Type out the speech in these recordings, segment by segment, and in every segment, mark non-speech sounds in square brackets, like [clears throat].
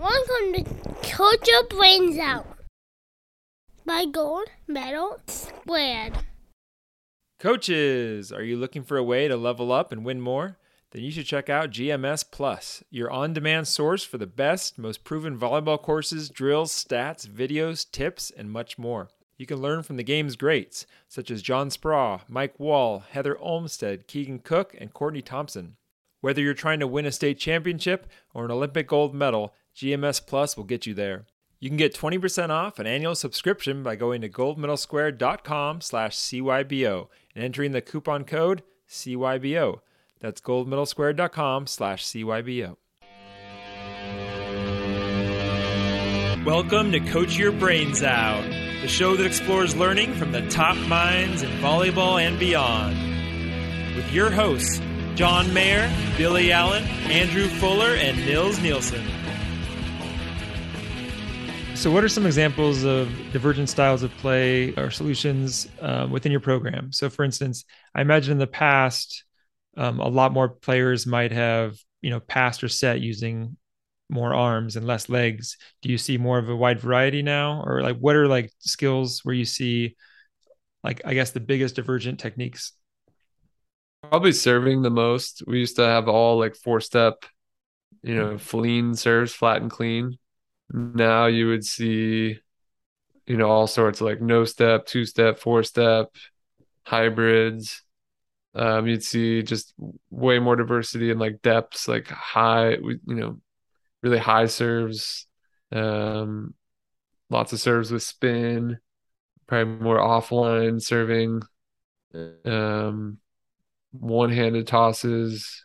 Welcome to Coach Your Brains Out by Gold Medal Squared. Coaches, are you looking for a way to level up and win more? Then you should check out GMS Plus, your on demand source for the best, most proven volleyball courses, drills, stats, videos, tips, and much more. You can learn from the game's greats, such as John Speraw, Mike Wall, Heather Olmstead, Keegan Cook, and Courtney Thompson. Whether you're trying to win a state championship or an Olympic gold medal, GMS Plus will get you there. You can get 20% off an annual subscription by going to goldmedalsquare.com slash CYBO and entering the coupon code CYBO. That's goldmedalsquare.com slash CYBO. Welcome to Coach Your Brains Out, the show that explores learning from the top minds in volleyball and beyond. With your hosts, John Mayer, Billy Allen, Andrew Fuller, and Nils Nielsen. So, what are some examples of divergent styles of play or solutions um, within your program? So, for instance, I imagine in the past, um, a lot more players might have, you know, passed or set using more arms and less legs. Do you see more of a wide variety now, or like what are like skills where you see, like I guess the biggest divergent techniques Probably serving the most. We used to have all like four step, you know, flean serves, flat and clean. Now you would see, you know, all sorts of like no step, two step, four step, hybrids. Um, you'd see just way more diversity and like depths, like high, you know, really high serves, um, lots of serves with spin, probably more offline serving. Um, one-handed tosses.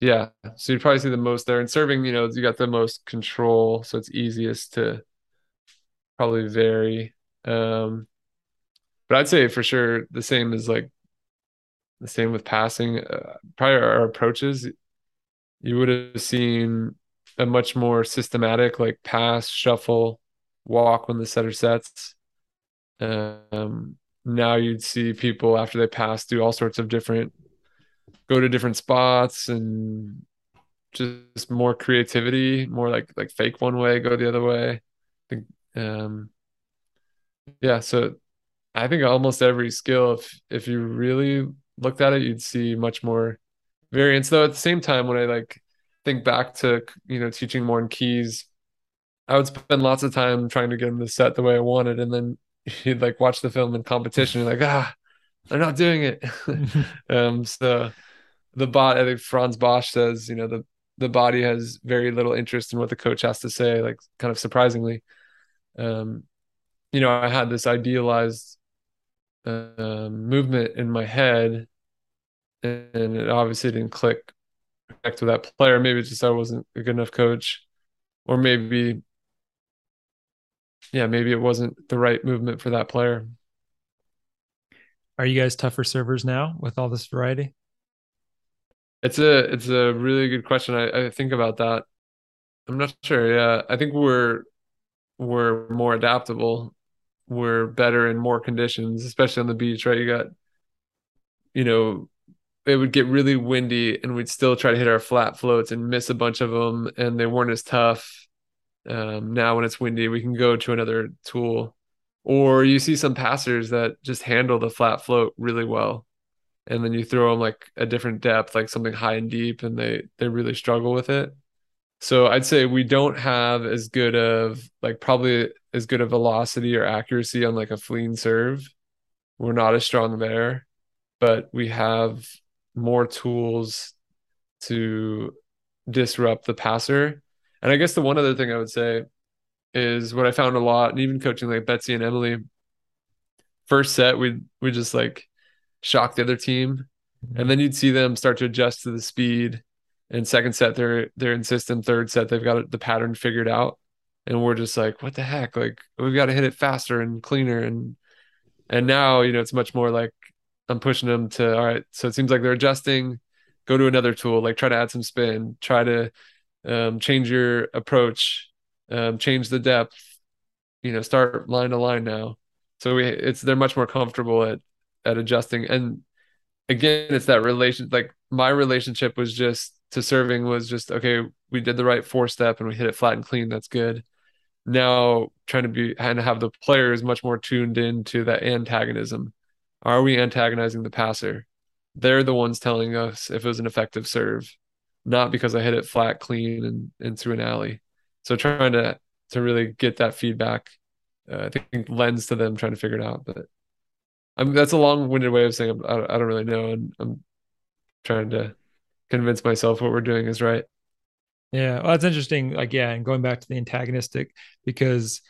Yeah, so you'd probably see the most there. And serving, you know, you got the most control, so it's easiest to probably vary. Um, but I'd say for sure the same is like the same with passing. Uh, our approaches, you would have seen a much more systematic like pass, shuffle, walk when the setter sets. Um, now you'd see people after they pass do all sorts of different go to different spots and just more creativity, more like like fake one way, go the other way. I think um yeah, so I think almost every skill if if you really looked at it, you'd see much more variance. Though at the same time when I like think back to you know teaching more in keys, I would spend lots of time trying to get them to set the way I wanted and then [laughs] you'd like watch the film in competition, you're like, ah, they're not doing it. [laughs] [laughs] um so the bot I think Franz Bosch says, you know, the the body has very little interest in what the coach has to say, like kind of surprisingly. Um, you know, I had this idealized uh, movement in my head, and it obviously didn't click connect with that player. Maybe just I wasn't a good enough coach, or maybe, yeah, maybe it wasn't the right movement for that player. Are you guys tougher servers now with all this variety? It's a it's a really good question. I, I think about that. I'm not sure. Yeah, I think we're we're more adaptable. We're better in more conditions, especially on the beach, right? You got, you know, it would get really windy, and we'd still try to hit our flat floats and miss a bunch of them, and they weren't as tough. Um, now, when it's windy, we can go to another tool, or you see some passers that just handle the flat float really well and then you throw them like a different depth, like something high and deep, and they they really struggle with it. So I'd say we don't have as good of like probably as good a velocity or accuracy on like a flean serve. We're not as strong there, but we have more tools to disrupt the passer. And I guess the one other thing I would say is what I found a lot, and even coaching like Betsy and Emily. First set, we we just like shock the other team. Mm-hmm. And then you'd see them start to adjust to the speed. And second set, they're they're in system. Third set, they've got the pattern figured out. And we're just like, what the heck? Like we've got to hit it faster and cleaner. And and now, you know, it's much more like I'm pushing them to all right. So it seems like they're adjusting. Go to another tool, like try to add some spin, try to um, change your approach, um, change the depth. You know, start line to line now. So we it's they're much more comfortable at at adjusting and again it's that relation like my relationship was just to serving was just okay we did the right four step and we hit it flat and clean. That's good. Now trying to be and have the players much more tuned into that antagonism. Are we antagonizing the passer? They're the ones telling us if it was an effective serve, not because I hit it flat, clean, and, and through an alley. So trying to to really get that feedback, uh, I think lends to them trying to figure it out. But I'm that's a long-winded way of saying I, I don't really know, and I'm trying to convince myself what we're doing is right. Yeah, well, that's interesting. Like, yeah, and going back to the antagonistic, because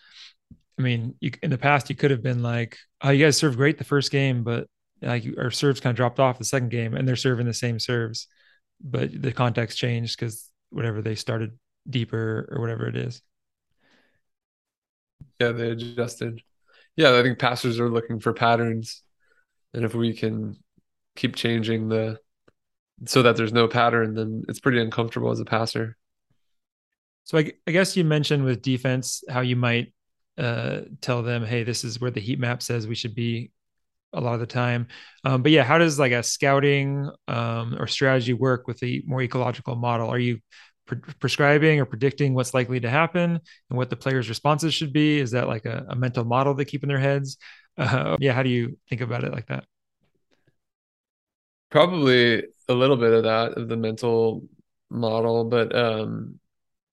I mean, you, in the past you could have been like, "Oh, you guys served great the first game, but like our serves kind of dropped off the second game, and they're serving the same serves, but the context changed because whatever they started deeper or whatever it is." Yeah, they adjusted. Yeah, I think pastors are looking for patterns, and if we can keep changing the so that there's no pattern, then it's pretty uncomfortable as a pastor. So I, I guess you mentioned with defense how you might uh, tell them, hey, this is where the heat map says we should be a lot of the time. Um, but yeah, how does like a scouting um, or strategy work with a more ecological model? Are you pre- prescribing or predicting what's likely to happen and what the players' responses should be? Is that like a, a mental model they keep in their heads? Uh, yeah, how do you think about it like that? Probably a little bit of that of the mental model, but um,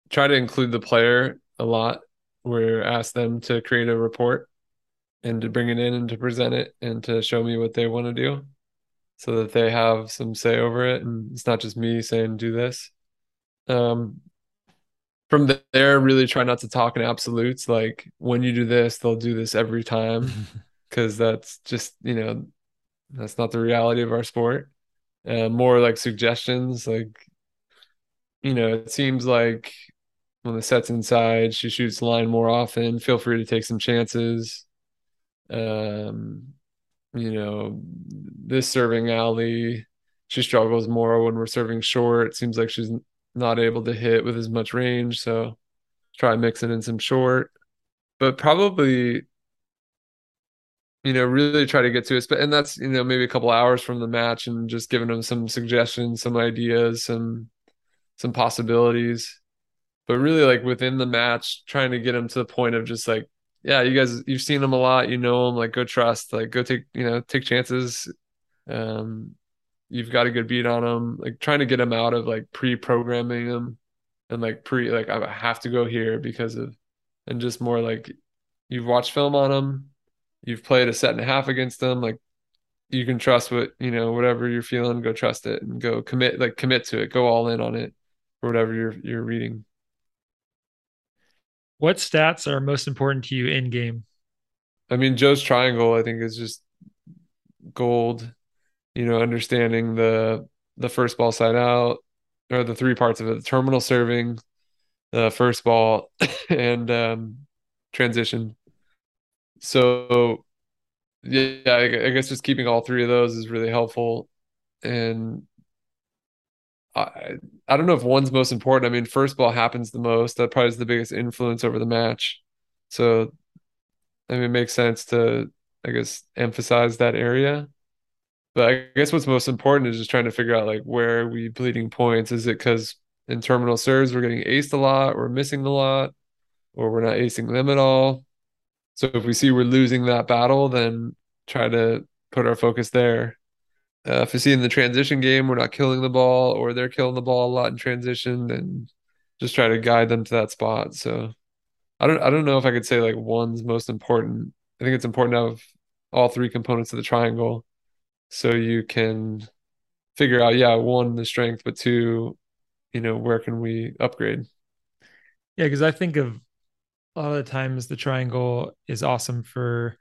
try to include the player a lot. Where ask them to create a report and to bring it in and to present it and to show me what they want to do so that they have some say over it and it's not just me saying do this um from there really try not to talk in absolutes like when you do this they'll do this every time [laughs] because that's just you know that's not the reality of our sport uh, more like suggestions like you know it seems like when the set's inside, she shoots line more often. Feel free to take some chances. Um, you know, this serving alley, she struggles more when we're serving short. It seems like she's not able to hit with as much range. So try mixing in some short, but probably, you know, really try to get to it. And that's, you know, maybe a couple hours from the match and just giving them some suggestions, some ideas, some, some possibilities but really like within the match, trying to get them to the point of just like, yeah, you guys, you've seen them a lot, you know them, like go trust, like go take, you know, take chances. Um, you've got a good beat on him, like trying to get him out of like pre-programming him and like pre, like I have to go here because of, and just more like you've watched film on him, you've played a set and a half against him, like you can trust what you know whatever you're feeling go trust it and go commit like commit to it go all in on it or whatever you're you're reading what stats are most important to you in game? I mean, Joe's triangle, I think, is just gold. You know, understanding the the first ball side out, or the three parts of it: the terminal serving, the first ball, [coughs] and um, transition. So, yeah, I, I guess just keeping all three of those is really helpful. And I, I don't know if one's most important. I mean, first ball happens the most. That probably is the biggest influence over the match. So, I mean, it makes sense to, I guess, emphasize that area. But I guess what's most important is just trying to figure out like where are we bleeding points? Is it because in terminal serves we're getting aced a lot, we're missing a lot, or we're not acing them at all? So if we see we're losing that battle, then try to put our focus there. Uh, if you see in the transition game we're not killing the ball or they're killing the ball a lot in transition, then just try to guide them to that spot. So I don't I don't know if I could say like one's most important. I think it's important to have all three components of the triangle so you can figure out yeah one the strength but two you know where can we upgrade yeah because i think of a lot of the times the triangle is awesome for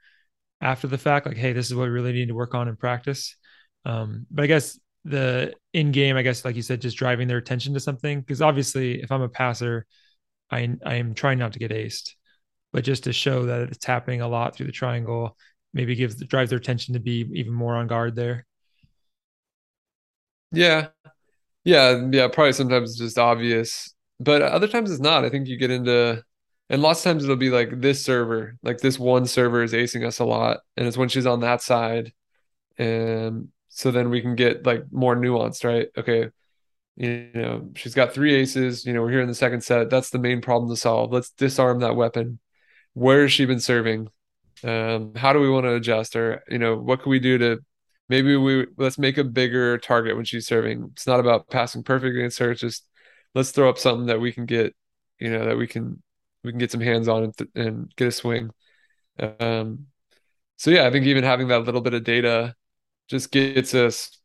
after the fact like hey this is what we really need to work on in practice um, but I guess the in game, I guess, like you said, just driving their attention to something. Because obviously, if I'm a passer, I I am trying not to get aced, but just to show that it's happening a lot through the triangle, maybe gives drives their attention to be even more on guard there. Yeah, yeah, yeah. Probably sometimes just obvious, but other times it's not. I think you get into, and lots of times it'll be like this server, like this one server is acing us a lot, and it's when she's on that side, and so then we can get like more nuanced, right? Okay, You know, she's got three aces. You know, we're here in the second set. That's the main problem to solve. Let's disarm that weapon. Where has she been serving? Um, how do we want to adjust her? You know, what can we do to maybe we let's make a bigger target when she's serving. It's not about passing perfect against her. It's just let's throw up something that we can get, you know, that we can we can get some hands on and, th- and get a swing. Um, so yeah, I think even having that little bit of data just gets us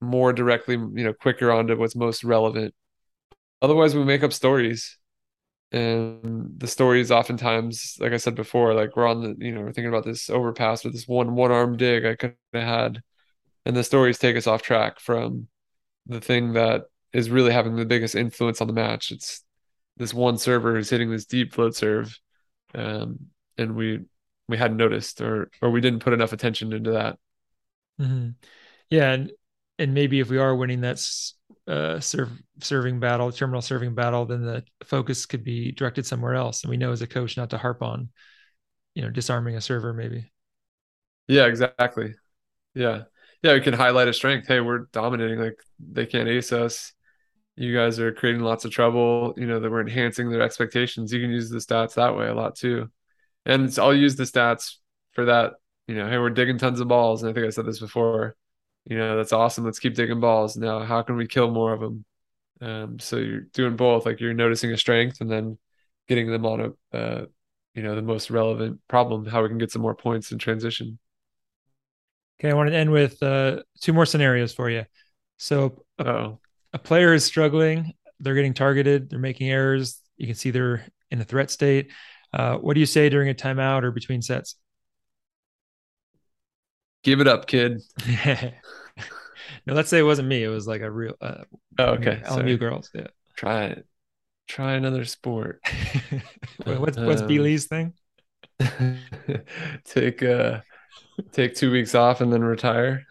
more directly, you know, quicker onto what's most relevant. Otherwise, we make up stories, and the stories oftentimes, like I said before, like we're on the, you know, we're thinking about this overpass with this one one arm dig I could have had, and the stories take us off track from the thing that is really having the biggest influence on the match. It's this one server who's hitting this deep float serve, um, and we we hadn't noticed or or we didn't put enough attention into that. Mm-hmm. Yeah, and and maybe if we are winning that uh, serve, serving battle, terminal serving battle, then the focus could be directed somewhere else. And we know as a coach not to harp on, you know, disarming a server maybe. Yeah, exactly. Yeah. Yeah, we can highlight a strength. Hey, we're dominating. Like they can't ace us. You guys are creating lots of trouble. You know, that we're enhancing their expectations. You can use the stats that way a lot too. And I'll use the stats for that. You know, hey, we're digging tons of balls. And I think I said this before you know, that's awesome. Let's keep digging balls. Now, how can we kill more of them? Um, so you're doing both, like you're noticing a strength and then getting them on a, uh, you know, the most relevant problem, how we can get some more points in transition. Okay, I want to end with uh, two more scenarios for you. So, a, a player is struggling, they're getting targeted, they're making errors. You can see they're in a threat state. Uh, what do you say during a timeout or between sets? Give it up, kid. [laughs] no, let's say it wasn't me. It was like a real. Uh, oh, okay. LMU girls. Yeah. Try it. Try another sport. [laughs] what's what's um, B Lee's thing? [laughs] take uh, take two weeks off and then retire.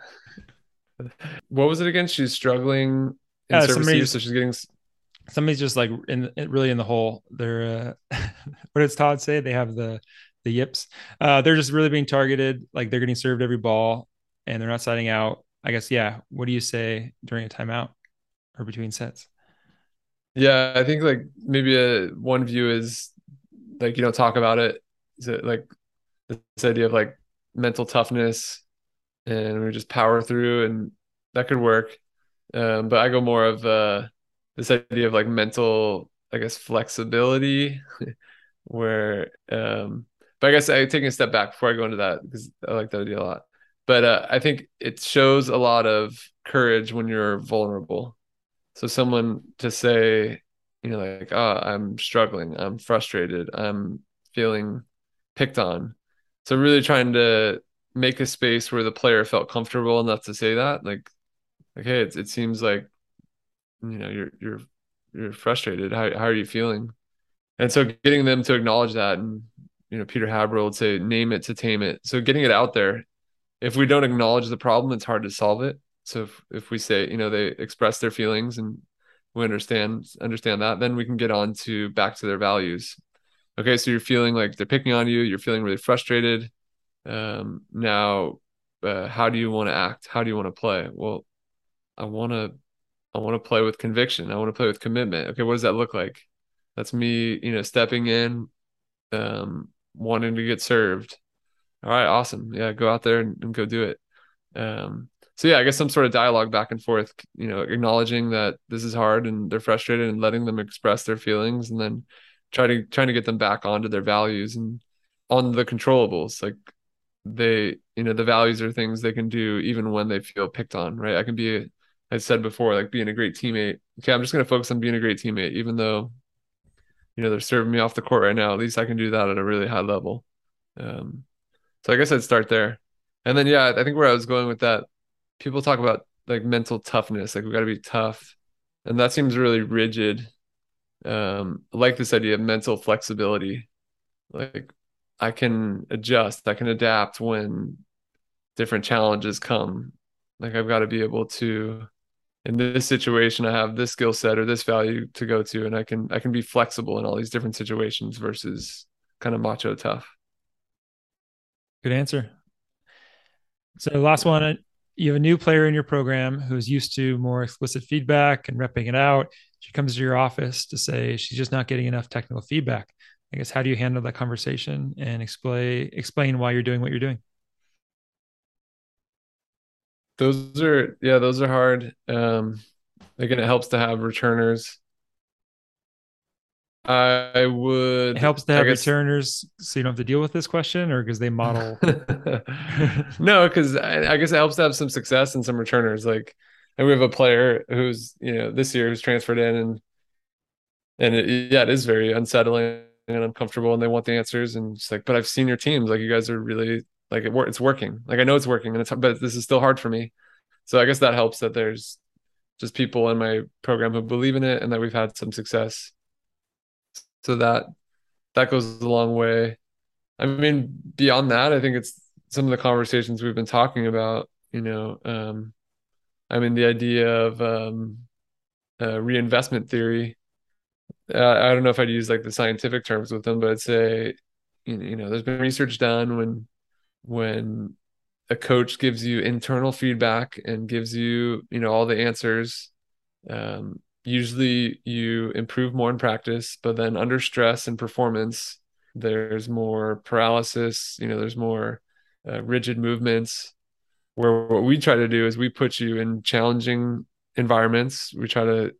What was it again? She's struggling in yeah, service so she's getting. Somebody's just like in really in the hole. They're uh, what does Todd say? They have the the yips. Uh, they're just really being targeted. Like they're getting served every ball and they're not siding out. I guess, yeah. What do you say during a timeout or between sets? Yeah, I think like maybe a one view is like you don't talk about it. Is it like this idea of like mental toughness and we just power through and that could work. Um, but I go more of uh, this idea of like mental, I guess, flexibility, [laughs] where um, but I guess I taking a step back before I go into that because I like that idea a lot. But uh, I think it shows a lot of courage when you're vulnerable. So someone to say, you know, like, oh, I'm struggling, I'm frustrated, I'm feeling picked on. So really trying to make a space where the player felt comfortable enough to say that, like, okay, it, it seems like, you know, you're you're you're frustrated. How how are you feeling? And so getting them to acknowledge that and you know Peter Haberl would say name it to tame it. So getting it out there if we don't acknowledge the problem it's hard to solve it. So if, if we say you know they express their feelings and we understand understand that then we can get on to back to their values. Okay so you're feeling like they're picking on you you're feeling really frustrated. Um, now uh, how do you want to act? How do you want to play? Well i want to i want to play with conviction. I want to play with commitment. Okay what does that look like? That's me you know stepping in um, wanting to get served. All right, awesome. Yeah, go out there and, and go do it. Um, so yeah, I guess some sort of dialogue back and forth, you know, acknowledging that this is hard and they're frustrated and letting them express their feelings and then try to trying to get them back onto their values and on the controllables. Like they, you know, the values are things they can do even when they feel picked on, right? I can be I said before, like being a great teammate. Okay, I'm just gonna focus on being a great teammate, even though you know they're serving me off the court right now. At least i can do that at a really high level. Um, so i guess i'd start there. And then yeah i think where i was going with that people talk about like mental toughness like we got to be tough. And that seems really rigid. Um I like this idea of mental flexibility. Like i can adjust i can adapt when different challenges come. Like i've got to be able to in this situation I have this skill set or this value to go to and I can I can be flexible in all these different situations versus kind of macho tough. Good answer. So last one you have a new player in your program who's used to more explicit feedback and repping it out. She comes to your office to say she's just not getting enough technical feedback. I guess how do you handle that conversation and explain explain why you're doing what you're doing? Those are yeah, those are hard. Um, again, it helps to have returners. I would. It helps to have guess, returners so you don't have to deal with this question, or because they model. [laughs] no, because I, I, guess it helps to have some success and some returners. Like, and we have a player who's you know this year who's transferred in, and and it, yeah, it is very unsettling and uncomfortable, and they want the answers, and it's like, but I've seen your teams, like you guys are really like it, it's working. Like I know it's working, and it's but this is still hard for me. So I guess that helps that there's just people in my program who believe in it, and that we've had some success so that that goes a long way i mean beyond that i think it's some of the conversations we've been talking about you know um i mean the idea of um uh, reinvestment theory uh, i don't know if i'd use like the scientific terms with them but i'd say you know there's been research done when when a coach gives you internal feedback and gives you you know all the answers um, usually you improve more in practice, but then under stress and performance, there's more paralysis, you know, there's more uh, rigid movements. Where what we try to do is we put you in challenging environments. We try to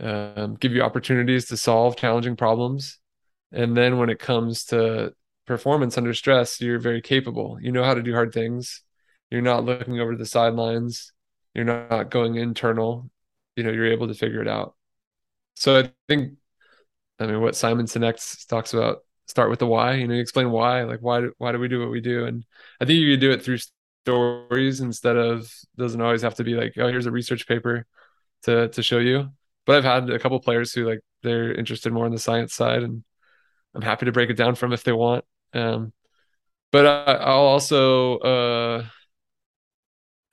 um, give you opportunities to solve challenging problems. And then when it comes to performance under stress, you're very capable. You know how to do hard things. You're not looking over the sidelines. You're not going internal you know you're able to figure it out so i think i mean what simon sinek talks about start with the why you know you explain why like why do, why do we do what we do and i think you do it through stories instead of doesn't always have to be like oh here's a research paper to to show you but i've had a couple players who like they're interested more on the science side and i'm happy to break it down for them if they want um but I, i'll also uh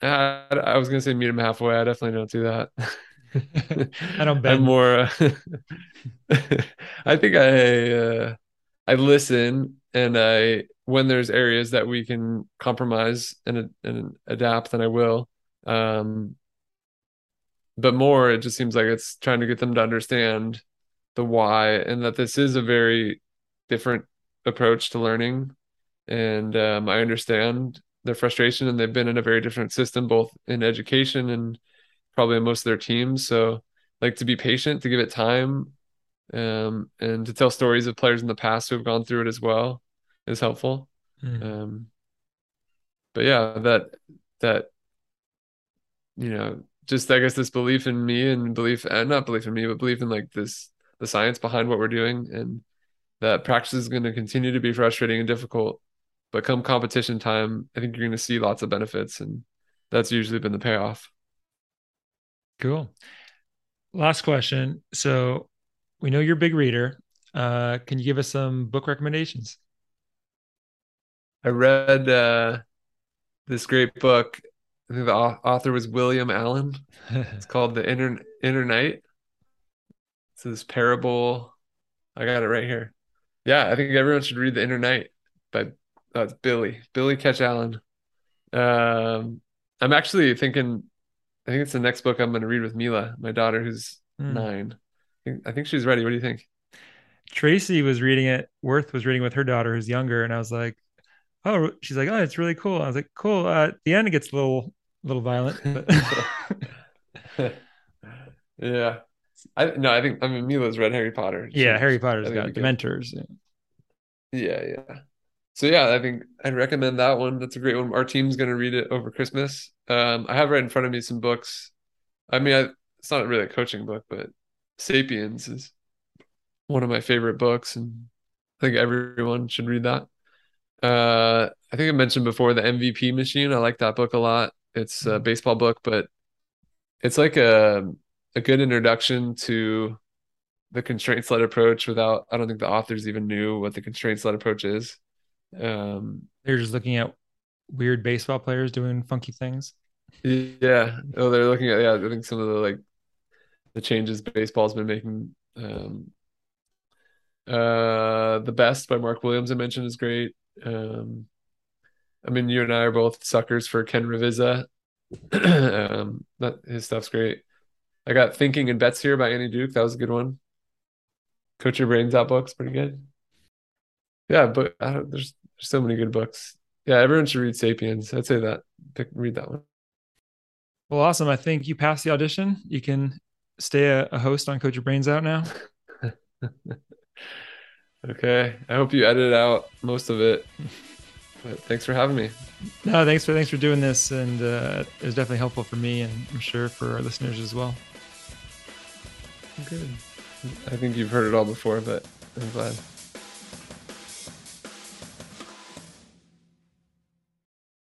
I, I was gonna say meet them halfway. I definitely don't do that. [laughs] I don't bet. I'm more. Uh, [laughs] I think I uh, I listen and I when there's areas that we can compromise and and adapt, then I will. Um, but more, it just seems like it's trying to get them to understand the why and that this is a very different approach to learning. And um, I understand their frustration, and they've been in a very different system, both in education and probably in most of their teams. So like to be patient, to give it time, um, and to tell stories of players in the past who have gone through it as well is helpful. Mm. Um, but yeah, that that you know, just I guess this belief in me and belief and not belief in me, but belief in like this the science behind what we're doing and that practice is going to continue to be frustrating and difficult. But come competition time, I think you're going to see lots of benefits, and that's usually been the payoff. Cool. Last question. So we know you're a big reader. Uh, can you give us some book recommendations? I read uh, this great book. I think the author was William Allen. It's [laughs] called The Inner Inner Knight. It's this parable. I got it right here. Yeah, I think everyone should read The Inner Knight by uh, Billy Billy Ketch Allen. Um, I'm actually thinking I think it's the next book I'm going to read with Mila, my daughter, who's mm. nine. I think, I think she's ready. What do you think? Tracy was reading it. Worth was reading with her daughter, who's younger, and I was like, "Oh," she's like, "Oh, it's really cool." I was like, "Cool." Uh, at the end, it gets a little, little violent. But... [laughs] [laughs] yeah, I no, I think I mean Mila's read Harry Potter. Yeah, Harry Potter's got Dementors. Yeah. yeah, yeah so yeah, I think I'd recommend that one. That's a great one. Our team's going to read it over Christmas. Um, I have right in front of me some books. I mean, I, it's not really a coaching book, but *Sapiens* is one of my favorite books, and I think everyone should read that. Uh, I think I mentioned before the MVP Machine. I like that book a lot. It's a mm-hmm. baseball book, but it's like a a good introduction to the constraints led approach. Without, I don't think the authors even knew what the constraints led approach is. Um, they're just looking at weird baseball players doing funky things. Yeah. Oh, they're looking at yeah. I think some of the like the changes baseball's been making. Um, uh, the best by Mark Williams I mentioned is great. Um, I mean, you and I are both suckers for Ken Ravizza. [clears throat] um, that his stuff's great. I got Thinking in Bets here by Annie Duke. That was a good one. Coach Your Brains Out book's pretty good. Yeah, but I don't, there's there's so many good books. Yeah, everyone should read Sapiens. I'd say that. Pick, read that one. Well, awesome. I think you passed the audition. You can stay a, a host on Coach Your Brains Out now. [laughs] okay. I hope you edited out most of it. But thanks for having me. No, thanks for thanks for doing this, and uh, it was definitely helpful for me, and I'm sure for our listeners as well. Good. I think you've heard it all before, but I'm glad.